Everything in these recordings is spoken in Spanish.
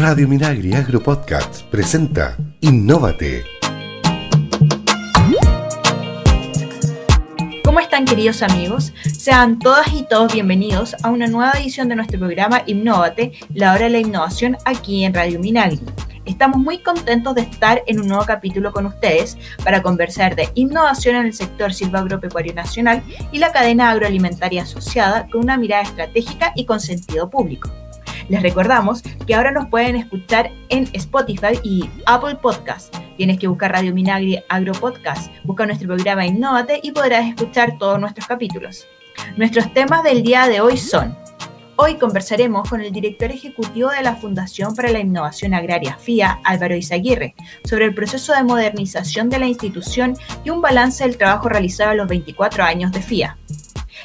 Radio Minagri Agro Podcast presenta Innóvate. ¿Cómo están queridos amigos? Sean todas y todos bienvenidos a una nueva edición de nuestro programa Innóvate, la hora de la innovación aquí en Radio Minagri. Estamos muy contentos de estar en un nuevo capítulo con ustedes para conversar de innovación en el sector silvagropecuario nacional y la cadena agroalimentaria asociada con una mirada estratégica y con sentido público. Les recordamos que ahora nos pueden escuchar en Spotify y Apple Podcast. Tienes que buscar Radio Minagri Agro Podcast, busca nuestro programa Innovate y podrás escuchar todos nuestros capítulos. Nuestros temas del día de hoy son Hoy conversaremos con el director ejecutivo de la Fundación para la Innovación Agraria, FIA, Álvaro Izaguirre, sobre el proceso de modernización de la institución y un balance del trabajo realizado a los 24 años de FIA.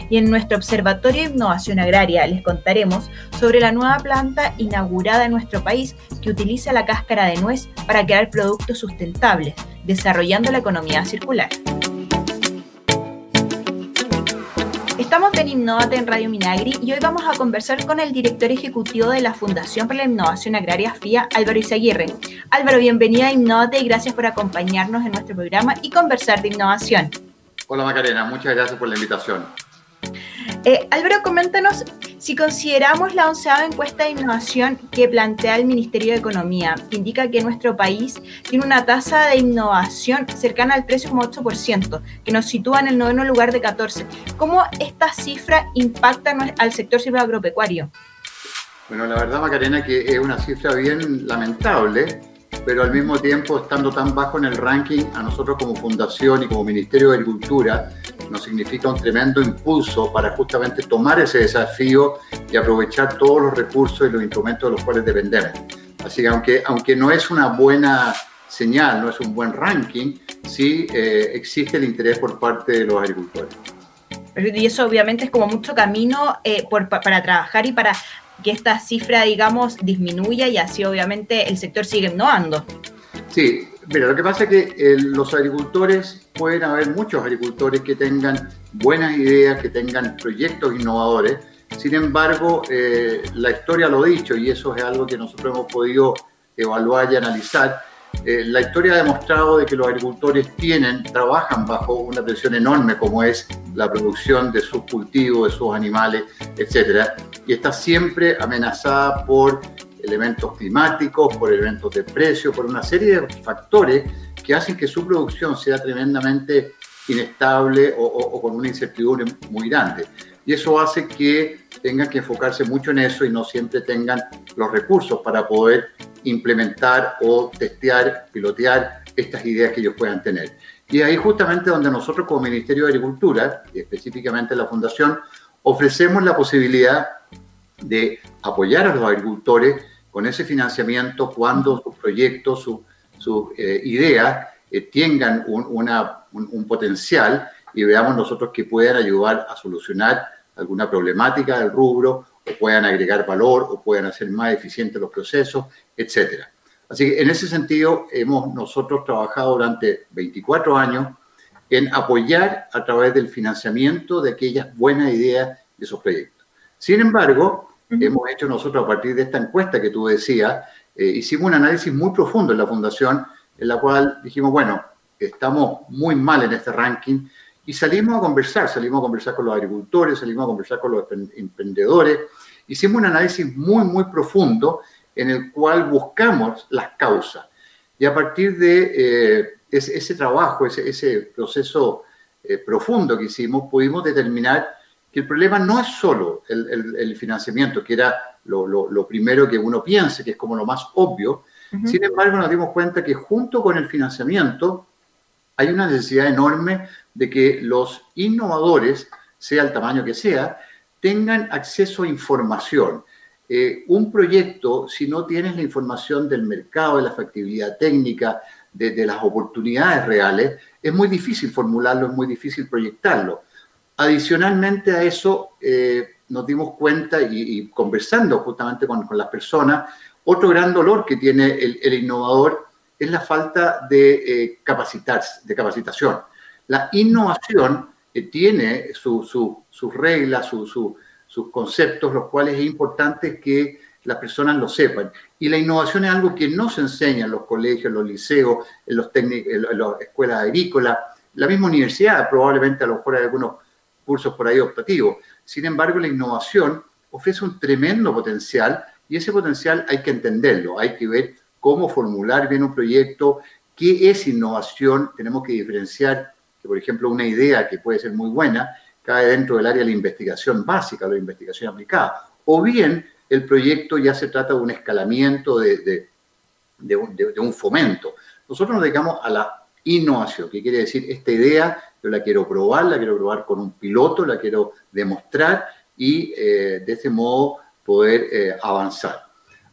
Y en nuestro Observatorio de Innovación Agraria les contaremos sobre la nueva planta inaugurada en nuestro país que utiliza la cáscara de nuez para crear productos sustentables, desarrollando la economía circular. Estamos en Innovate en Radio Minagri y hoy vamos a conversar con el director ejecutivo de la Fundación para la Innovación Agraria FIA, Álvaro Izaguirre. Álvaro, bienvenida a Innovate y gracias por acompañarnos en nuestro programa y conversar de innovación. Hola Macarena, muchas gracias por la invitación. Eh, Álvaro, coméntanos si consideramos la onceava encuesta de innovación que plantea el Ministerio de Economía, que indica que nuestro país tiene una tasa de innovación cercana al 13,8%, que nos sitúa en el noveno lugar de 14. ¿Cómo esta cifra impacta al sector agropecuario? Bueno, la verdad, Macarena, que es una cifra bien lamentable, pero al mismo tiempo, estando tan bajo en el ranking, a nosotros como fundación y como Ministerio de Agricultura, nos significa un tremendo impulso para justamente tomar ese desafío y aprovechar todos los recursos y los instrumentos de los cuales dependemos. Así que aunque, aunque no es una buena señal, no es un buen ranking, sí eh, existe el interés por parte de los agricultores. Y eso obviamente es como mucho camino eh, para trabajar y para que esta cifra, digamos, disminuya y así obviamente el sector sigue innovando. Sí, Mira, lo que pasa es que eh, los agricultores, pueden haber muchos agricultores que tengan buenas ideas, que tengan proyectos innovadores. Sin embargo, eh, la historia lo ha dicho y eso es algo que nosotros hemos podido evaluar y analizar. Eh, la historia ha demostrado de que los agricultores tienen, trabajan bajo una presión enorme como es la producción de sus cultivos, de sus animales, etc. Y está siempre amenazada por elementos climáticos, por elementos de precio, por una serie de factores que hacen que su producción sea tremendamente inestable o, con una incertidumbre muy grande. Y eso hace que tengan que enfocarse mucho en eso y no siempre tengan los recursos para poder implementar o testear, pilotear estas ideas que ellos puedan tener. Y ahí justamente donde nosotros como Ministerio de Agricultura, y específicamente la Fundación, ofrecemos la posibilidad de apoyar a los agricultores con ese financiamiento cuando sus proyectos, sus su, eh, ideas eh, tengan un, potencial y veamos nosotros que puedan ayudar a solucionar alguna problemática del rubro o puedan agregar valor o puedan hacer más eficientes los procesos, etc. Así que en ese sentido hemos nosotros trabajado durante 24 años en apoyar a través del financiamiento de aquellas buenas ideas de esos proyectos. Sin embargo, hemos hecho nosotros a partir de esta encuesta que tú decías, eh, hicimos un análisis muy profundo en la fundación, en la cual dijimos, bueno, estamos muy mal en este ranking y salimos a conversar, salimos a conversar con los agricultores, salimos a conversar con los emprendedores, hicimos un análisis muy, muy profundo en el cual buscamos las causas. Y a partir de eh, ese, trabajo, ese, proceso eh, profundo que hicimos, pudimos determinar que el problema no es solo el, financiamiento, que era lo, primero que uno piensa, que es como lo más obvio. Sin embargo, nos dimos cuenta que junto con el financiamiento hay una necesidad enorme de que los innovadores, sea el tamaño que sea, tengan acceso a información. Eh, un proyecto, si no tienes la información del mercado, de la factibilidad técnica, de, las oportunidades reales, es muy difícil formularlo, es muy difícil proyectarlo. Adicionalmente a eso, eh, nos dimos cuenta y, conversando justamente con, las personas, otro gran dolor que tiene el, innovador es la falta de, eh, de capacitación. La innovación eh, tiene sus reglas, sus conceptos, los cuales es importante que las personas lo sepan. Y la innovación es algo que no se enseña en los colegios, en los liceos, en, los en las escuelas agrícolas, la misma universidad, probablemente a lo mejor hay algunos cursos por ahí optativos. Sin embargo, la innovación ofrece un tremendo potencial y ese potencial hay que entenderlo, hay que ver cómo formular bien un proyecto, qué es innovación, tenemos que diferenciar que, por ejemplo, una idea que puede ser muy buena cae dentro del área de la investigación básica o la investigación aplicada, o bien el proyecto ya se trata de un escalamiento, de, de, un, fomento. Nosotros nos dedicamos a la innovación, que quiere decir, esta idea yo la quiero probar, la quiero probar con un piloto, la quiero demostrar y eh, de ese modo poder eh, avanzar.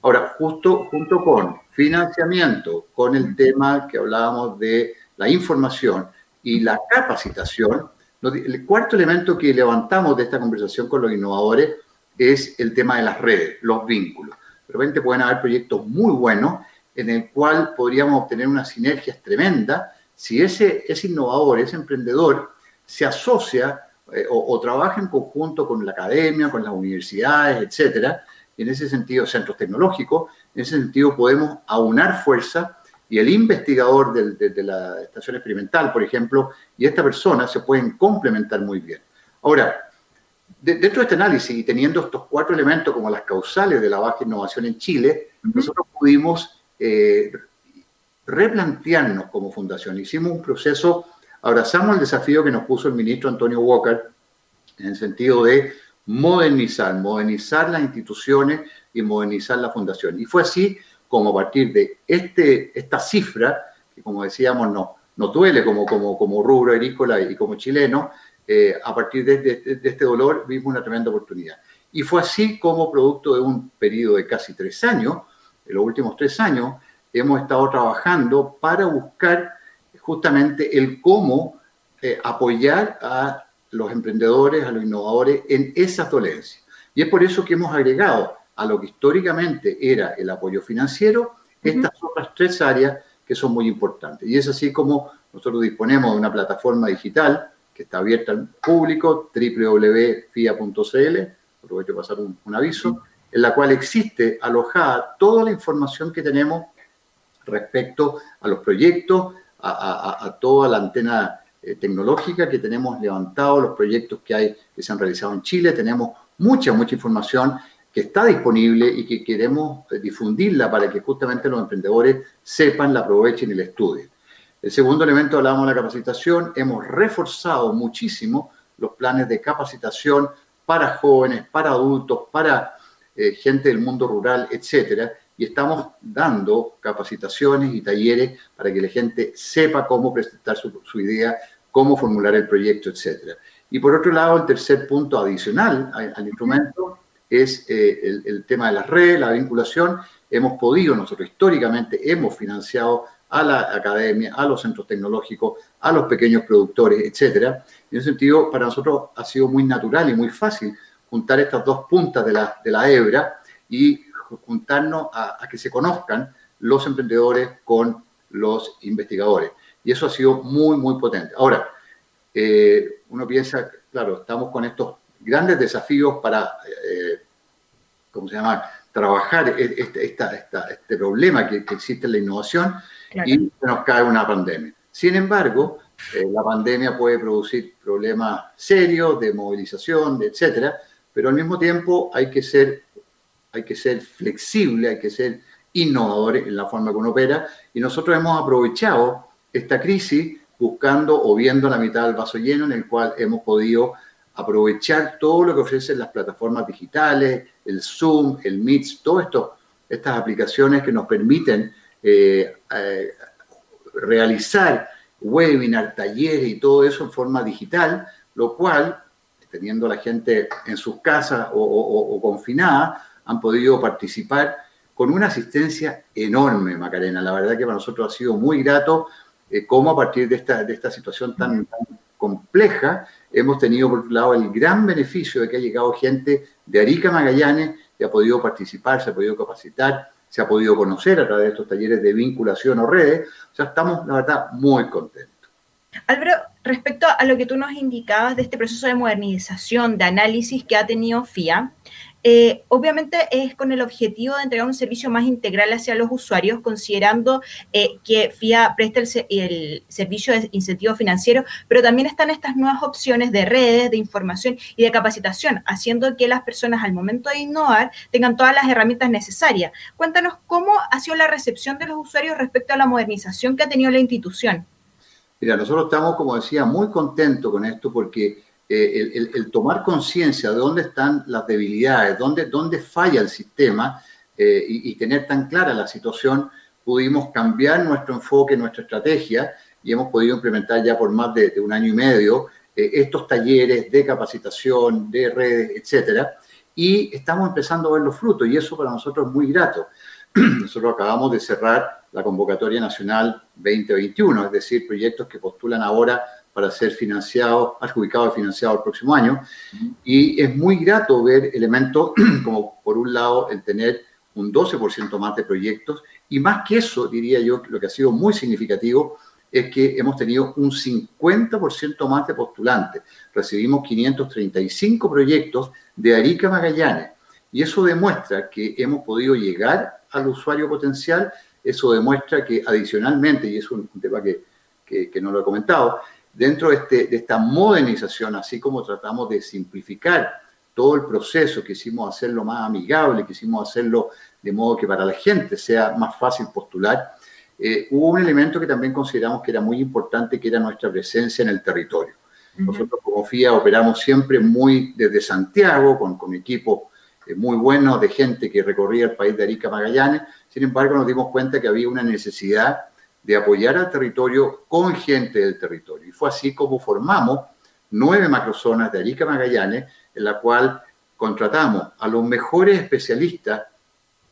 Ahora, justo junto con financiamiento, con el tema que hablábamos de la información y la capacitación, el cuarto elemento que levantamos de esta conversación con los innovadores es el tema de las redes, los vínculos. De repente pueden haber proyectos muy buenos en el cual podríamos obtener unas sinergias tremendas si ese, ese innovador, ese emprendedor, se asocia eh, o, trabaja en conjunto con la academia, con las universidades, etcétera, en ese sentido, centros tecnológicos, en ese sentido podemos aunar fuerza y el investigador de, la estación experimental, por ejemplo, y esta persona se pueden complementar muy bien. Ahora, dentro de este análisis y teniendo estos cuatro elementos como las causales de la baja innovación en Chile, nosotros pudimos eh, replantearnos como fundación. Hicimos un proceso, abrazamos el desafío que nos puso el ministro Antonio Walker en el sentido de modernizar, modernizar las instituciones y modernizar la fundación. Y fue así como a partir de este, esta cifra, que como decíamos no, nos duele como, como, como rubro agrícola y como chileno, eh, a partir de, de, este dolor vimos una tremenda oportunidad. Y fue así como producto de un periodo de casi tres años, en los últimos tres años, hemos estado trabajando para buscar justamente el cómo eh, apoyar a los emprendedores, a los innovadores en esas dolencias. Y es por eso que hemos agregado a lo que históricamente era el apoyo financiero, estas otras tres áreas que son muy importantes. Y es así como nosotros disponemos de una plataforma digital que está abierta al público, www.fia.cl, aprovecho para pasar un, aviso, en la cual existe alojada toda la información que tenemos respecto a los proyectos, a, toda la antena tecnológica que tenemos levantado, los proyectos que hay que se han realizado en Chile, tenemos mucha, mucha información que está disponible y que queremos eh, difundirla para que justamente los emprendedores sepan, la aprovechen y la estudien. El segundo elemento, hablábamos de la capacitación, hemos reforzado muchísimo los planes de capacitación para jóvenes, para adultos, para eh, gente del mundo rural, etcétera, y estamos dando capacitaciones y talleres para que la gente sepa cómo presentar su, idea, cómo formular el proyecto, etc. Y por otro lado, el tercer punto adicional al, instrumento es eh, el, tema de las redes, la vinculación. Hemos podido, nosotros históricamente hemos financiado a la academia, a los centros tecnológicos, a los pequeños productores, etc. En ese sentido, para nosotros ha sido muy natural y muy fácil juntar estas dos puntas de la, de la hebra y juntarnos a, que se conozcan los emprendedores con los investigadores. Y eso ha sido muy, muy potente. Ahora, eh, uno piensa, claro, estamos con estos grandes desafíos para, eh, ¿cómo se llama?, trabajar e, este, este problema que, existe en la innovación y nos cae una pandemia. Sin embargo, eh, la pandemia puede producir problemas serios de movilización, de etcétera, pero al mismo tiempo hay que ser hay que ser flexible, hay que ser innovador en la forma que uno opera. Y nosotros hemos aprovechado esta crisis buscando o viendo la mitad del vaso lleno en el cual hemos podido aprovechar todo lo que ofrecen las plataformas digitales, el Zoom, el Meet, todas estas aplicaciones que nos permiten eh, eh, realizar webinar, talleres y todo eso en forma digital, lo cual, teniendo la gente en sus casas o confinada, han podido participar con una asistencia enorme, Macarena. La verdad que para nosotros ha sido muy grato eh, cómo a partir de esta, de esta situación tan, compleja hemos tenido por un lado el gran beneficio de que ha llegado gente de Arica Magallanes y ha podido participar, se ha podido capacitar, se ha podido conocer a través de estos talleres de vinculación o redes. O sea, estamos, la verdad, muy contentos. Álvaro, respecto a lo que tú nos indicabas de este proceso de modernización, de análisis que ha tenido FIA, eh, obviamente es con el objetivo de entregar un servicio más integral hacia los usuarios, considerando eh, que FIA presta el, servicio de incentivo financiero, pero también están estas nuevas opciones de redes, de información y de capacitación, haciendo que las personas al momento de innovar tengan todas las herramientas necesarias. Cuéntanos cómo ha sido la recepción de los usuarios respecto a la modernización que ha tenido la institución. Mira, nosotros estamos, como decía, muy contentos con esto porque eh, el, tomar conciencia de dónde están las debilidades, dónde, dónde falla el sistema eh, y, tener tan clara la situación, pudimos cambiar nuestro enfoque, nuestra estrategia y hemos podido implementar ya por más de, un año y medio eh, estos talleres de capacitación, de redes, etcétera, y estamos empezando a ver los frutos y eso para nosotros es muy grato. Nosotros acabamos de cerrar la convocatoria nacional 2021, es decir, proyectos que postulan ahora para ser financiados, adjudicados y financiados el próximo año. Y es muy grato ver elementos como, por un lado, el tener un 12% más de proyectos y más que eso, diría yo, lo que ha sido muy significativo es que hemos tenido un 50% más de postulantes. Recibimos 535 proyectos de Arica Magallanes y eso demuestra que hemos podido llegar al usuario potencial, eso demuestra que adicionalmente, y es un, tema que, que, no lo he comentado, dentro de, este, de esta modernización, así como tratamos de simplificar todo el proceso, quisimos hacerlo más amigable, quisimos hacerlo de modo que para la gente sea más fácil postular, eh, hubo un elemento que también consideramos que era muy importante, que era nuestra presencia en el territorio. Nosotros como FIA operamos siempre muy desde Santiago, con, con equipo eh, muy bueno de gente que recorría el país de Arica Magallanes. Sin embargo, nos dimos cuenta que había una necesidad de apoyar al territorio con gente del territorio. Y fue así como formamos nueve macrozonas de Arica Magallanes, en la cual contratamos a los mejores especialistas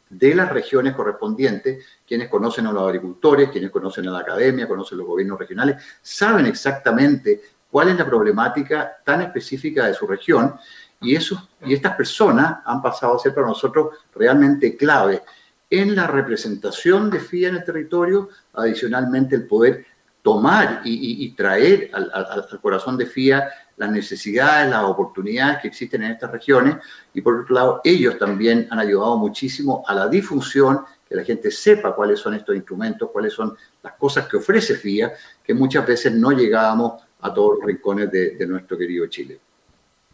de las regiones correspondientes, quienes conocen a los agricultores, quienes conocen a la academia, conocen los gobiernos regionales, saben exactamente cuál es la problemática tan específica de su región y, y estas personas han pasado a ser para nosotros realmente clave en la representación de FIA en el territorio, adicionalmente el poder tomar y, traer al, corazón de FIA las necesidades, las oportunidades que existen en estas regiones y por otro lado ellos también han ayudado muchísimo a la difusión, que la gente sepa cuáles son estos instrumentos, cuáles son las cosas que ofrece FIA, que muchas veces no llegábamos a todos los rincones de nuestro querido Chile.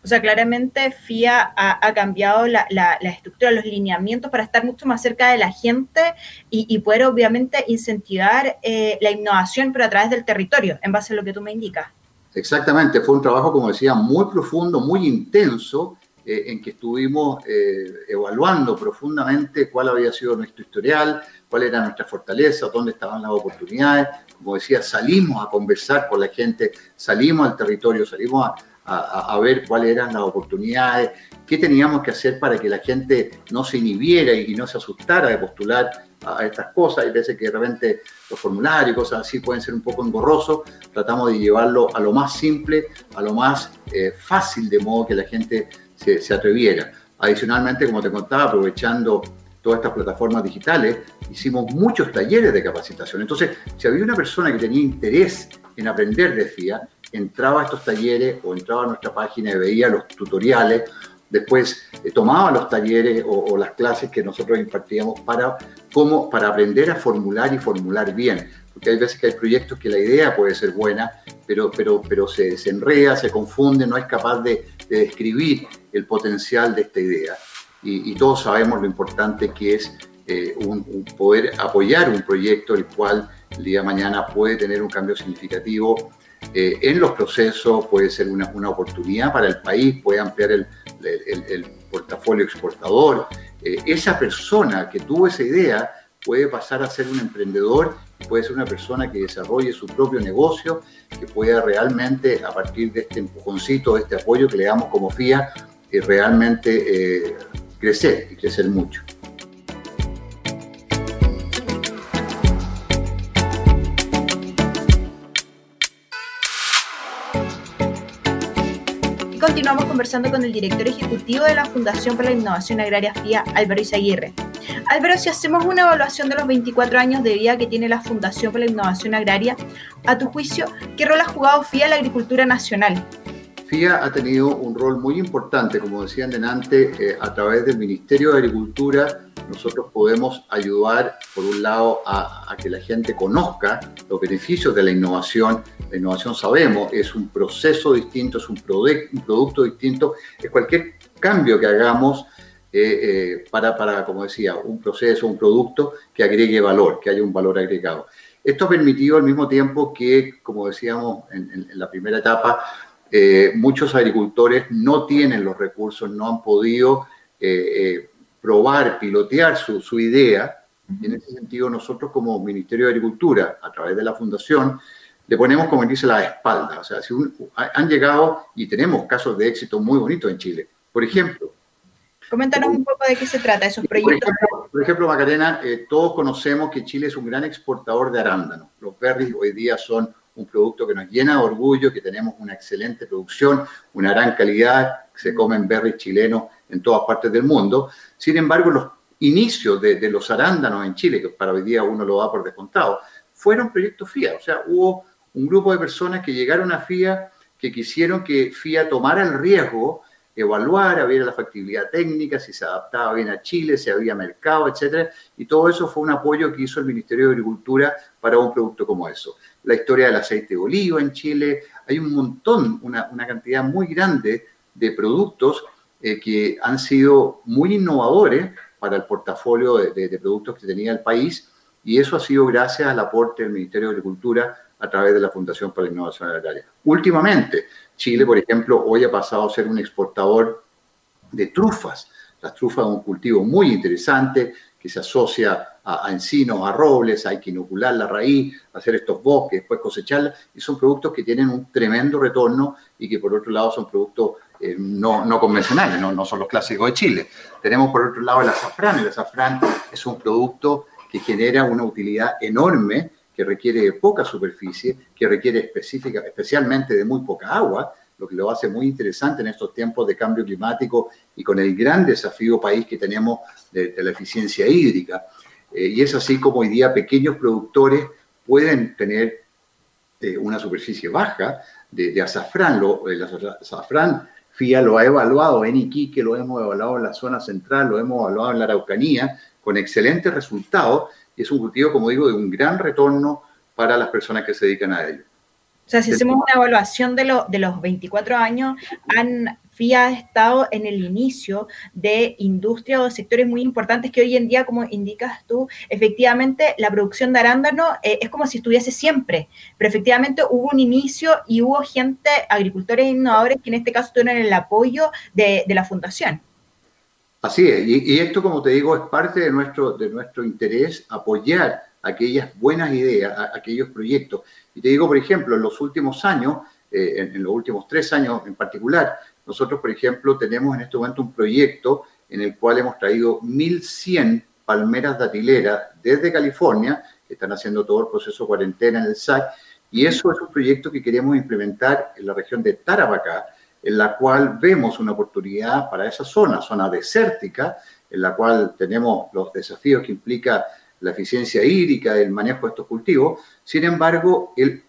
O sea, claramente FIA ha, cambiado la, estructura, los lineamientos para estar mucho más cerca de la gente y, poder obviamente incentivar eh, la innovación, pero a través del territorio, en base a lo que tú me indicas. Exactamente, fue un trabajo, como decía, muy profundo, muy intenso, eh, en que estuvimos eh, evaluando profundamente cuál había sido nuestro historial, cuál era nuestra fortaleza, dónde estaban las oportunidades. Como decía, salimos a conversar con la gente, salimos al territorio, salimos a, a, ver cuáles eran las oportunidades, qué teníamos que hacer para que la gente no se inhibiera y no se asustara de postular a, estas cosas. Hay veces que de repente los formularios y cosas así pueden ser un poco engorrosos. Tratamos de llevarlo a lo más simple, a lo más eh, fácil, de modo que la gente se, se atreviera. Adicionalmente, como te contaba, aprovechando todas estas plataformas digitales, hicimos muchos talleres de capacitación. Entonces, si había una persona que tenía interés en aprender de FIA, entraba a estos talleres o entraba a nuestra página y veía los tutoriales, después eh, tomaba los talleres o, las clases que nosotros impartíamos para, cómo, para aprender a formular y formular bien. Porque hay veces que hay proyectos que la idea puede ser buena, pero, pero, pero se, se enreda, se confunde, no es capaz de, describir el potencial de esta idea. Y, todos sabemos lo importante que es eh, un, poder apoyar un proyecto el cual el día de mañana puede tener un cambio significativo eh, en los procesos, puede ser una, una, oportunidad para el país, puede ampliar el, el, portafolio exportador. Eh, esa persona que tuvo esa idea puede pasar a ser un emprendedor, puede ser una persona que desarrolle su propio negocio, que pueda realmente, a partir de este empujoncito, de este apoyo que le damos como FIA, eh, realmente crecer y crecer mucho. Continuamos conversando con el director ejecutivo de la Fundación para la Innovación Agraria FIA, Álvaro Izaguirre. Álvaro, si hacemos una evaluación de los 24 años de vida que tiene la Fundación para la Innovación Agraria, a tu juicio, ¿qué rol ha jugado FIA en la agricultura nacional? FIA ha tenido un rol muy importante, como decían delante, eh, a través del Ministerio de Agricultura. Nosotros podemos ayudar, por un lado, a, que la gente conozca los beneficios de la innovación. La innovación, sabemos, es un proceso distinto, es un, producto distinto, es cualquier cambio que hagamos eh, eh, para, para, como decía, un proceso, un producto que agregue valor, que haya un valor agregado. Esto ha permitido al mismo tiempo que, como decíamos en la primera etapa, eh, muchos agricultores no tienen los recursos, no han podido eh, eh, probar, pilotear su, idea. Y en ese sentido, nosotros como Ministerio de Agricultura, a través de la Fundación, le ponemos, como dice, la espalda. O sea, si han llegado y tenemos casos de éxito muy bonitos en Chile. Por ejemplo, Coméntanos un poco de qué se trata esos proyectos. Por ejemplo, Macarena, todos conocemos que Chile es un gran exportador de arándanos. Los berries hoy día son un producto que nos llena de orgullo, que tenemos una excelente producción, una gran calidad, se comen berries chilenos en todas partes del mundo. Sin embargo, los inicios de, los arándanos en Chile, que para hoy día uno lo da por descontado, fueron proyectos FIA. O sea, hubo un grupo de personas que llegaron a FIA, que quisieron que FIA tomara el riesgo, evaluara, viera la factibilidad técnica, si se adaptaba bien a Chile, si había mercado, etcétera. Y todo eso fue un apoyo que hizo el Ministerio de Agricultura para un producto como eso la historia del aceite de oliva en Chile. Hay un montón, una, cantidad muy grande de productos eh, que han sido muy innovadores para el portafolio de, productos que tenía el país y eso ha sido gracias al aporte del Ministerio de Agricultura a través de la Fundación para la Innovación Agraria. Últimamente, Chile, por ejemplo, hoy ha pasado a ser un exportador de trufas. Las trufas es un cultivo muy interesante que se asocia a, encinos, a robles, hay que inocular la raíz, hacer estos bosques, después cosecharla, y son productos que tienen un tremendo retorno y que por otro lado son productos eh, no, no, convencionales, no, no, son los clásicos de Chile. Tenemos por otro lado el azafrán, el azafrán es un producto que genera una utilidad enorme, que requiere de poca superficie, que requiere específica, especialmente de muy poca agua, lo que lo hace muy interesante en estos tiempos de cambio climático y con el gran desafío país que tenemos de, la eficiencia hídrica. Eh, y es así como hoy día pequeños productores pueden tener eh, una superficie baja de, azafrán. Lo, el azafrán FIA lo ha evaluado en Iquique, lo hemos evaluado en la zona central, lo hemos evaluado en la Araucanía, con excelentes resultados. Y es un cultivo, como digo, de un gran retorno para las personas que se dedican a ello. O sea, si hacemos una evaluación de, de los 24 años, han, Ha estado en el inicio de industria o sectores muy importantes que hoy en día, como indicas tú, efectivamente la producción de arándano eh, es como si estuviese siempre, pero efectivamente hubo un inicio y hubo gente, agricultores e innovadores, que en este caso tuvieron el apoyo de, la fundación. Así es, y, esto, como te digo, es parte de nuestro, de nuestro interés apoyar aquellas buenas ideas, aquellos proyectos. Y te digo, por ejemplo, en los últimos años, eh, en, los últimos tres años en particular, nosotros, por ejemplo, tenemos en este momento un proyecto en el cual hemos traído 1.100 palmeras datileras desde California, que están haciendo todo el proceso de cuarentena en el SAC, y eso es un proyecto que queremos implementar en la región de Tarapacá, en la cual vemos una oportunidad para esa zona, zona desértica, en la cual tenemos los desafíos que implica la eficiencia hídrica, el manejo de estos cultivos. Sin embargo, el,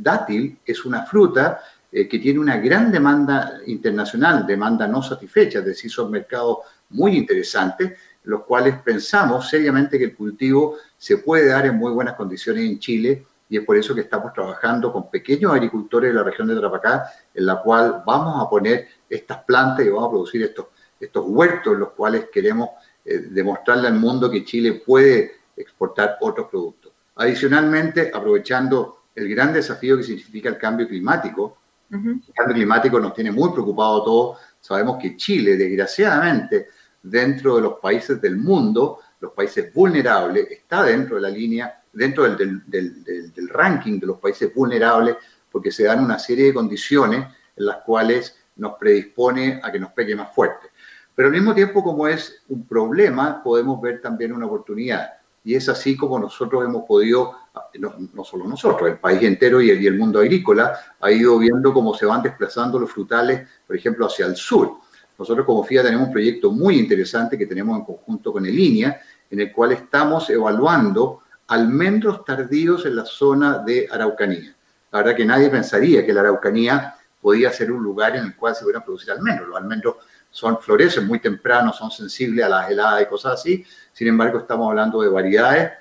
dátil es una fruta eh, que tiene una gran demanda internacional, demanda no satisfecha, es decir, son mercados muy interesantes, los cuales pensamos seriamente que el cultivo se puede dar en muy buenas condiciones en Chile y es por eso que estamos trabajando con pequeños agricultores de la región de Trapacá, en la cual vamos a poner estas plantas y vamos a producir estos, estos huertos, los cuales queremos eh, demostrarle al mundo que Chile puede exportar otros productos. Adicionalmente, aprovechando el gran desafío que significa el cambio climático, el cambio climático nos tiene muy preocupados a todos. Sabemos que Chile, desgraciadamente, dentro de los países del mundo, los países vulnerables, está dentro de la línea, dentro del, del ranking de los países vulnerables, porque se dan una serie de condiciones en las cuales nos predispone a que nos pegue más fuerte. Pero al mismo tiempo, como es un problema, podemos ver también una oportunidad. Y es así como nosotros hemos podido, no, solo nosotros, el país entero y el, mundo agrícola ha ido viendo cómo se van desplazando los frutales, por ejemplo, hacia el sur. Nosotros como FIA tenemos un proyecto muy interesante que tenemos en conjunto con el INEA, en el cual estamos evaluando almendros tardíos en la zona de Araucanía. La verdad que nadie pensaría que la Araucanía podía ser un lugar en el cual se pudieran producir almendros. Los almendros son, florecen muy temprano, son sensibles a las heladas y cosas así. Sin embargo, estamos hablando de variedades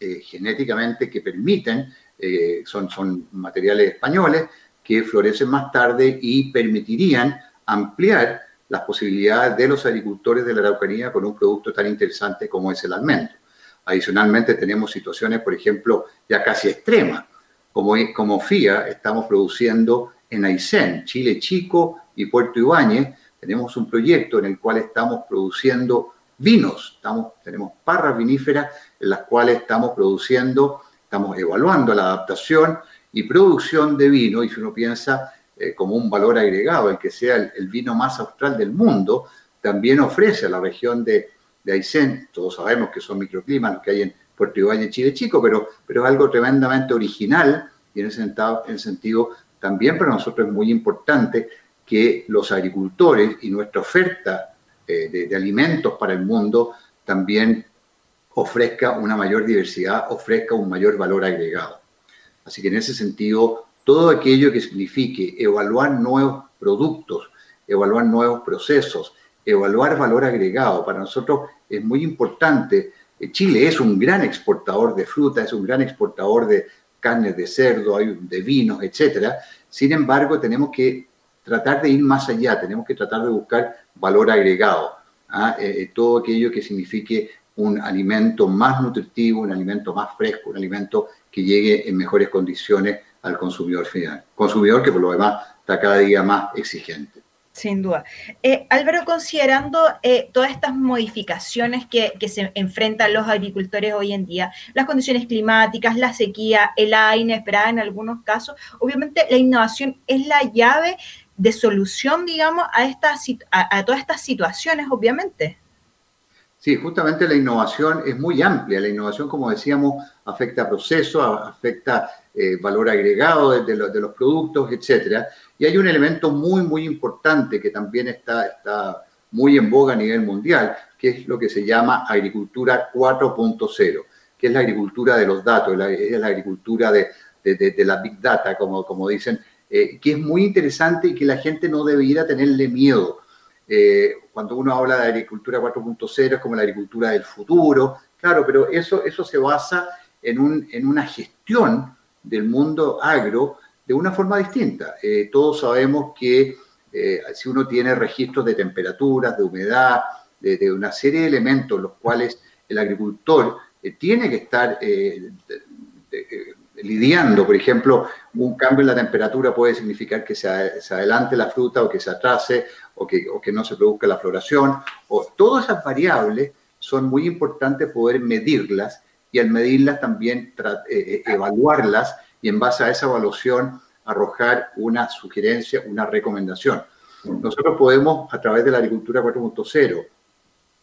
eh, genéticamente que permiten, eh, son, son materiales españoles, que florecen más tarde y permitirían ampliar las posibilidades de los agricultores de la Araucanía con un producto tan interesante como es el almendro. Adicionalmente tenemos situaciones, por ejemplo, ya casi extremas, como, como FIA estamos produciendo en Aysén, Chile Chico y Puerto Ibáñez, tenemos un proyecto en el cual estamos produciendo vinos, tenemos parras viníferas en las cuales estamos produciendo, estamos evaluando la adaptación y producción de vino, y si uno piensa eh, como un valor agregado, el que sea el, vino más austral del mundo, también ofrece a la región de, Aysén, todos sabemos que son microclimas los que hay en Puerto Ibáñez, Chile Chico, pero, pero es algo tremendamente original y en ese, sentido, en sentido también para nosotros es muy importante que los agricultores y nuestra oferta eh, de, alimentos para el mundo también ofrezca una mayor diversidad, ofrezca un mayor valor agregado. Así que en ese sentido, todo aquello que signifique evaluar nuevos productos, evaluar nuevos procesos, evaluar valor agregado, para nosotros es muy importante. Eh, Chile es un gran exportador de fruta, es un gran exportador de carnes de cerdo, de vinos, etc. Sin embargo, tenemos que tratar de ir más allá, tenemos que tratar de buscar valor agregado. ¿ah? Eh, eh, todo aquello que signifique un alimento más nutritivo, un alimento más fresco, un alimento que llegue en mejores condiciones al consumidor final. Consumidor que por lo demás está cada día más exigente. Sin duda. Eh, Álvaro, considerando eh, todas estas modificaciones que, se enfrentan los agricultores hoy en día, las condiciones climáticas, la sequía, el aire inesperada en algunos casos, obviamente la innovación es la llave de solución, digamos, a, estas, a todas estas situaciones, obviamente. Sí, justamente la innovación es muy amplia. La innovación, como decíamos, afecta procesos, afecta eh, valor agregado de, los productos, etc. Y hay un elemento muy, muy importante que también está, está muy en boga a nivel mundial, que es lo que se llama agricultura 4.0, que es la agricultura de los datos, es la agricultura de, la big data, como, como dicen, eh, que es muy interesante y que la gente no debería tenerle miedo. Eh, cuando uno habla de agricultura 4.0 es como la agricultura del futuro, claro, pero eso, eso se basa en, un, en una gestión del mundo agro de una forma distinta. Eh, todos sabemos que si uno tiene registros de temperaturas, de humedad, de, una serie de elementos los cuales el agricultor tiene que estar lidiando, por ejemplo, un cambio en la temperatura puede significar que se, adelante la fruta o que se atrase o que, no se produzca la floración. O, todas esas variables son muy importantes poder medirlas y al medirlas también eh, eh, evaluarlas y en base a esa evaluación arrojar una sugerencia, una recomendación. Nosotros podemos, a través de la agricultura 4.0,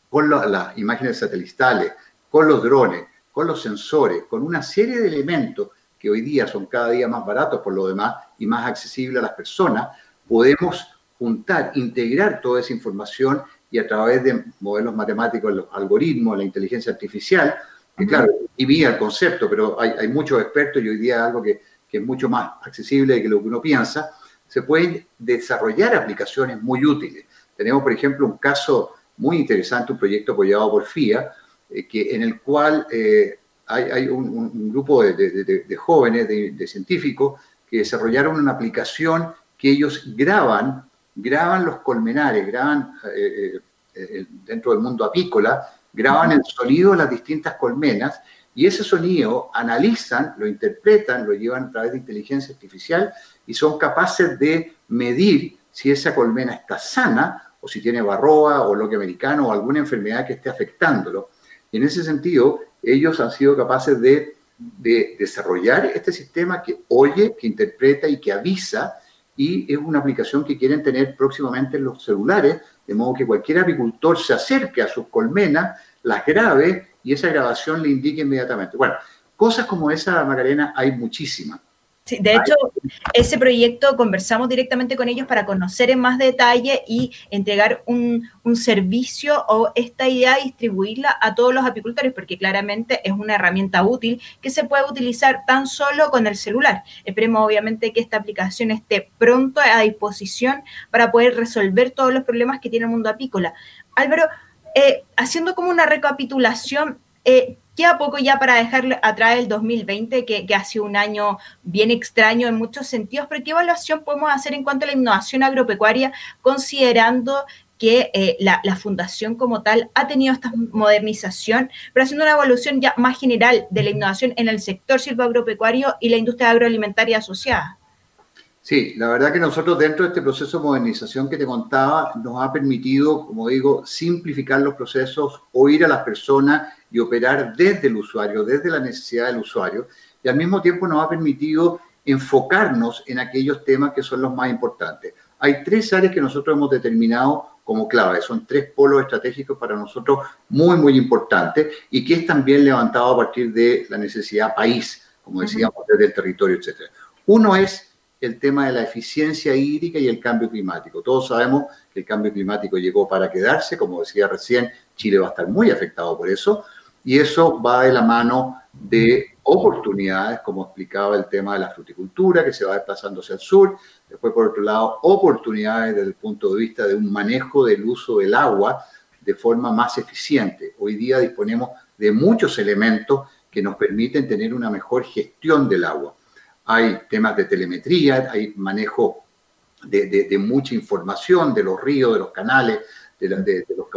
con las imágenes satelitales, con los drones, con los sensores, con una serie de elementos que hoy día son cada día más baratos por lo demás y más accesibles a las personas, podemos juntar, integrar toda esa información y a través de modelos matemáticos, los algoritmos, la inteligencia artificial, que claro, y vía el concepto, pero hay, muchos expertos y hoy día algo que, que, es mucho más accesible que lo que uno piensa, se pueden desarrollar aplicaciones muy útiles. Tenemos, por ejemplo, un caso muy interesante, un proyecto apoyado por FIA, eh, que, en el cual eh, hay, un, grupo de, jóvenes, de, científicos, que desarrollaron una aplicación que ellos graban, graban los colmenares, graban eh, eh, dentro del mundo apícola, graban el sonido de las distintas colmenas y ese sonido analizan, lo interpretan, lo llevan a través de inteligencia artificial y son capaces de medir si esa colmena está sana o si tiene barroa o loque americano o alguna enfermedad que esté afectándolo. Y en ese sentido, ellos han sido capaces de, desarrollar este sistema que oye, que interpreta y que avisa, y es una aplicación que quieren tener próximamente en los celulares, de modo que cualquier agricultor se acerque a sus colmenas, las grabe y esa grabación le indique inmediatamente. Bueno, cosas como esa, Macarena, hay muchísimas. Sí, de hecho, ese proyecto conversamos directamente con ellos para conocer en más detalle y entregar un, servicio o esta idea distribuirla a todos los apicultores, porque claramente es una herramienta útil que se puede utilizar tan solo con el celular. Esperemos obviamente que esta aplicación esté pronto a disposición para poder resolver todos los problemas que tiene el mundo apícola. Álvaro, eh, haciendo como una recapitulación, eh, queda poco ya para dejar atrás el 2020, que, ha sido un año bien extraño en muchos sentidos, pero ¿qué evaluación podemos hacer en cuanto a la innovación agropecuaria, considerando que eh, la, fundación como tal ha tenido esta modernización, pero haciendo una evaluación ya más general de la innovación en el sector silvagropecuario y la industria agroalimentaria asociada? Sí, la verdad que nosotros dentro de este proceso de modernización que te contaba nos ha permitido, como digo, simplificar los procesos, oír a las personas y operar desde el usuario, desde la necesidad del usuario, y al mismo tiempo nos ha permitido enfocarnos en aquellos temas que son los más importantes. Hay tres áreas que nosotros hemos determinado como clave, son tres polos estratégicos para nosotros muy, muy importantes y que es también levantado a partir de la necesidad país, como decíamos, desde el territorio, etc. Uno es el tema de la eficiencia hídrica y el cambio climático. Todos sabemos que el cambio climático llegó para quedarse, como decía recién, Chile va a estar muy afectado por eso, y eso va de la mano de oportunidades, como explicaba el tema de la fruticultura, que se va desplazando hacia el sur, después por otro lado, oportunidades desde el punto de vista de un manejo del uso del agua de forma más eficiente. Hoy día disponemos de muchos elementos que nos permiten tener una mejor gestión del agua hay temas de telemetría, hay manejo de, mucha información de los ríos, de los canales, de, los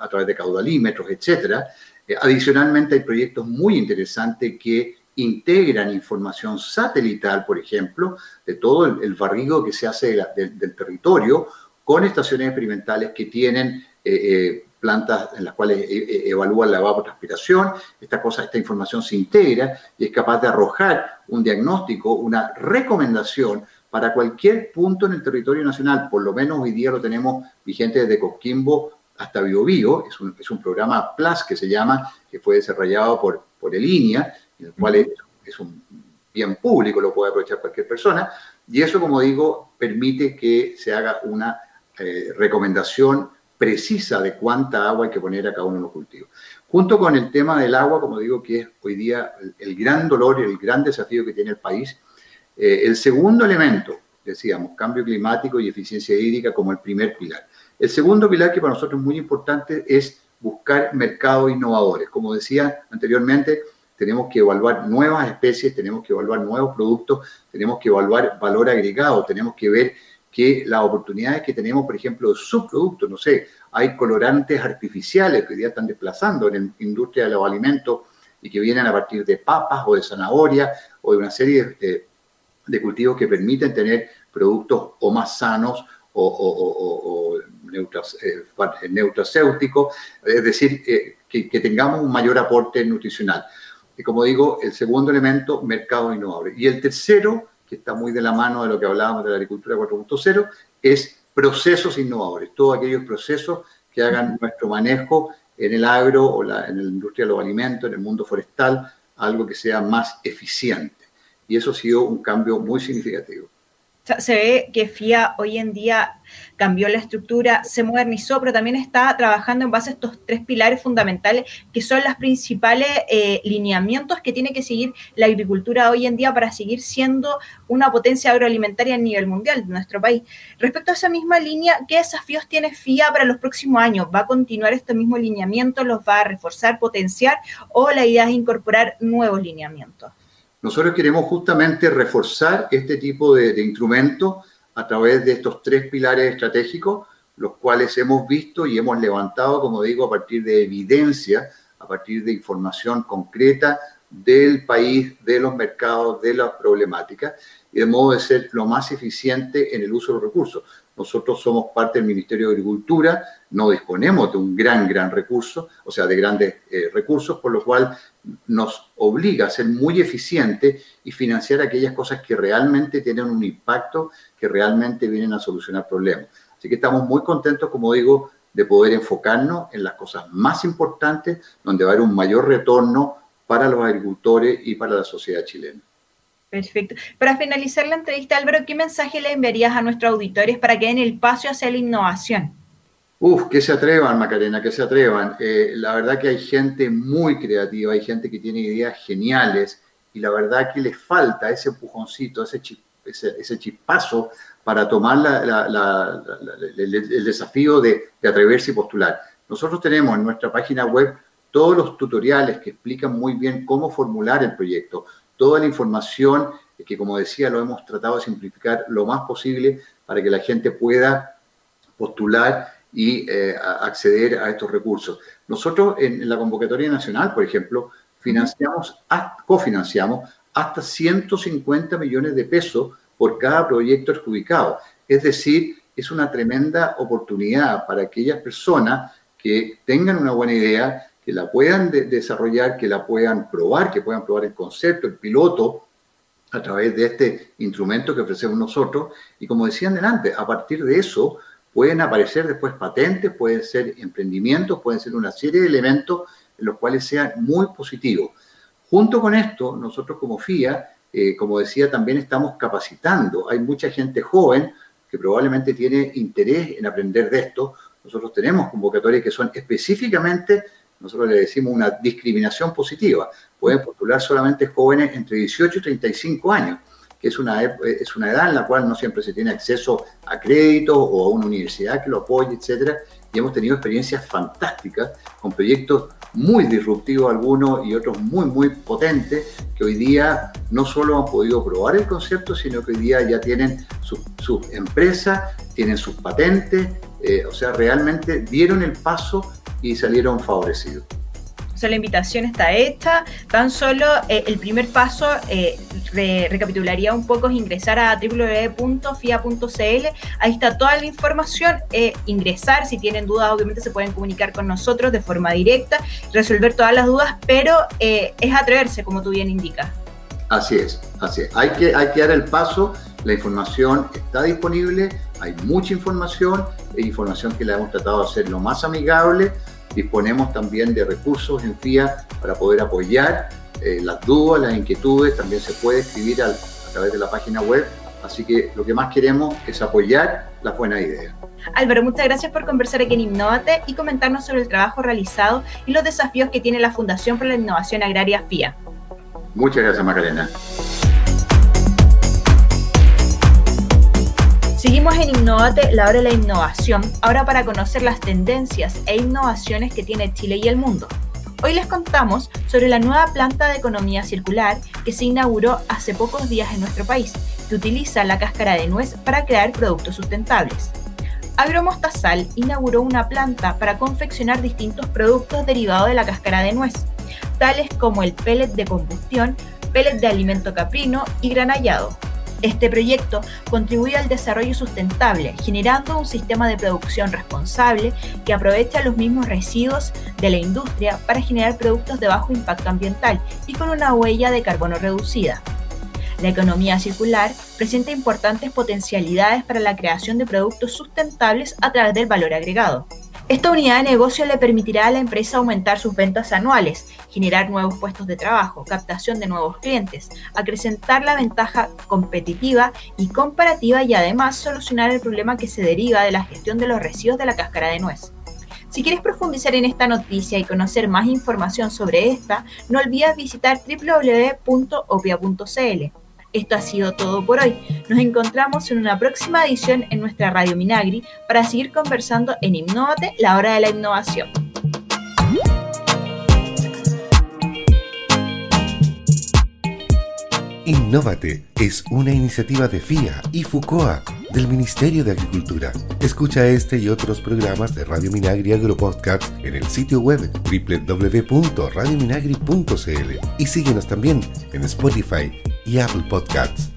a través de caudalímetros, etc. Eh, adicionalmente, hay proyectos muy interesantes que integran información satelital, por ejemplo, de todo el, barrido que se hace del territorio con estaciones experimentales que tienen eh, eh, plantas en las cuales evalúan la evapotranspiración, esta cosa, esta información se integra y es capaz de arrojar un diagnóstico, una recomendación para cualquier punto en el territorio nacional, por lo menos hoy día lo tenemos vigente desde Coquimbo hasta Biobío, es un, es un programa PLUS que se llama, que fue desarrollado por, por el INIA, el cual es, un bien público, lo puede aprovechar cualquier persona, y eso, como digo, permite que se haga una eh, recomendación precisa de cuánta agua hay que poner a cada uno de los cultivos. Junto con el tema del agua, como digo, que es hoy día el, gran dolor y el gran desafío que tiene el país, eh, el segundo elemento, decíamos, cambio climático y eficiencia hídrica como el primer pilar. El segundo pilar que para nosotros es muy importante es buscar mercados innovadores. Como decía anteriormente, tenemos que evaluar nuevas especies, tenemos que evaluar nuevos productos, tenemos que evaluar valor agregado, tenemos que ver que las oportunidades que tenemos, por ejemplo, de subproductos, no sé, hay colorantes artificiales que hoy día están desplazando en la industria de los alimentos y que vienen a partir de papas o de zanahoria o de una serie de, cultivos que permiten tener productos o más sanos o, o, eh, neutracéuticos, es decir, eh, que, que, tengamos un mayor aporte nutricional. Y como digo, el segundo elemento, mercado innovable. Y el tercero, que está muy de la mano de lo que hablábamos de la agricultura 4.0, es procesos innovadores, todos aquellos procesos que hagan nuestro manejo en el agro o en la industria de los alimentos, en el mundo forestal, algo que sea más eficiente. Y eso ha sido un cambio muy significativo se ve que FIA hoy en día cambió la estructura, se modernizó, pero también está trabajando en base a estos tres pilares fundamentales que son los principales eh, lineamientos que tiene que seguir la agricultura hoy en día para seguir siendo una potencia agroalimentaria a nivel mundial de nuestro país. Respecto a esa misma línea, ¿qué desafíos tiene FIA para los próximos años? ¿Va a continuar este mismo lineamiento? ¿Los va a reforzar, potenciar o la idea es incorporar nuevos lineamientos? Nosotros queremos justamente reforzar este tipo de, instrumentos a través de estos tres pilares estratégicos, los cuales hemos visto y hemos levantado, como digo, a partir de evidencia, a partir de información concreta del país, de los mercados, de las problemáticas, y de modo de ser lo más eficiente en el uso de los recursos. Nosotros somos parte del Ministerio de Agricultura, no disponemos de un gran, gran recurso, o sea, de grandes eh, recursos, por lo cual nos obliga a ser muy eficiente y financiar aquellas cosas que realmente tienen un impacto, que realmente vienen a solucionar problemas. Así que estamos muy contentos, como digo, de poder enfocarnos en las cosas más importantes, donde va a haber un mayor retorno para los agricultores y para la sociedad chilena. Perfecto. Para finalizar la entrevista, Álvaro, ¿qué mensaje le enviarías a nuestros auditores para que den el paso hacia la innovación? Uf, que se atrevan, Macarena, que se atrevan. Eh, la verdad que hay gente muy creativa, hay gente que tiene ideas geniales y la verdad que les falta ese empujoncito, ese, ese, chispazo para tomar el, desafío de, de atreverse y postular. Nosotros tenemos en nuestra página web todos los tutoriales que explican muy bien cómo formular el proyecto, toda la información que, como decía, lo hemos tratado de simplificar lo más posible para que la gente pueda postular y eh, acceder a estos recursos. Nosotros en, la convocatoria nacional, por ejemplo, financiamos, cofinanciamos hasta 150 millones de pesos por cada proyecto adjudicado. Es decir, es una tremenda oportunidad para aquellas personas que tengan una buena idea, que la puedan desarrollar, que la puedan probar, que puedan probar el concepto, el piloto, a través de este instrumento que ofrecemos nosotros. Y como decían delante, a partir de eso pueden aparecer después patentes, pueden ser emprendimientos, pueden ser una serie de elementos en los cuales sean muy positivos. Junto con esto, nosotros como FIA, eh, como decía, también estamos capacitando. Hay mucha gente joven que probablemente tiene interés en aprender de esto. Nosotros tenemos convocatorias que son específicamente, nosotros le decimos una discriminación positiva. Pueden postular solamente jóvenes entre 18 y 35 años que es una, es una edad en la cual no siempre se tiene acceso a crédito o a una universidad que lo apoye, etcétera. Y hemos tenido experiencias fantásticas con proyectos muy disruptivos algunos y otros muy, muy potentes que hoy día no solo han podido probar el concepto, sino que hoy día ya tienen sus su empresas, tienen sus patentes, eh, o sea, realmente dieron el paso y salieron favorecidos. O sea, la invitación está hecha. Tan solo eh, el primer paso, eh, recapitularía un poco, es ingresar a www.fia.cl. Ahí está toda la información. Eh, ingresar, si tienen dudas, obviamente se pueden comunicar con nosotros de forma directa, resolver todas las dudas, pero es atreverse, como tú bien indicas. Así es, así es. Hay que, hay que dar el paso. La información está disponible, hay mucha información, información que la hemos tratado de hacer lo más amigable Disponemos también de recursos en FIA para poder apoyar eh, las dudas, las inquietudes. También se puede escribir a través de la página web. Así que lo que más queremos es apoyar las buenas ideas. Álvaro, muchas gracias por conversar aquí en Innovate y comentarnos sobre el trabajo realizado y los desafíos que tiene la Fundación para la Innovación Agraria FIA. Muchas gracias, Macarena. Seguimos en Innovate, la hora de la innovación, ahora para conocer las tendencias e innovaciones que tiene Chile y el mundo. Hoy les contamos sobre la nueva planta de economía circular que se inauguró hace pocos días en nuestro país, que utiliza la cáscara de nuez para crear productos sustentables. Agromostazal inauguró una planta para confeccionar distintos productos derivados de la cáscara de nuez, tales como el pellet de combustión, pellet de alimento caprino y granallado, este proyecto contribuye al desarrollo sustentable, generando un sistema de producción responsable que aprovecha los mismos residuos de la industria para generar productos de bajo impacto ambiental y con una huella de carbono reducida. La economía circular presenta importantes potencialidades para la creación de productos sustentables a través del valor agregado. Esta unidad de negocio le permitirá a la empresa aumentar sus ventas anuales, generar nuevos puestos de trabajo, captación de nuevos clientes, acrecentar la ventaja competitiva y comparativa y además solucionar el problema que se deriva de la gestión de los residuos de la cáscara de nuez. Si quieres profundizar en esta noticia y conocer más información sobre esta, no olvides visitar www.opia.cl. Esto ha sido todo por hoy. Nos encontramos en una próxima edición en nuestra Radio Minagri para seguir conversando en Innovate, la hora de la innovación. Innovate es una iniciativa de FIA y FUCOA del Ministerio de Agricultura. Escucha este y otros programas de Radio Minagri Agropodcast en el sitio web www.radiominagri.cl y síguenos también en Spotify y Apple Podcasts.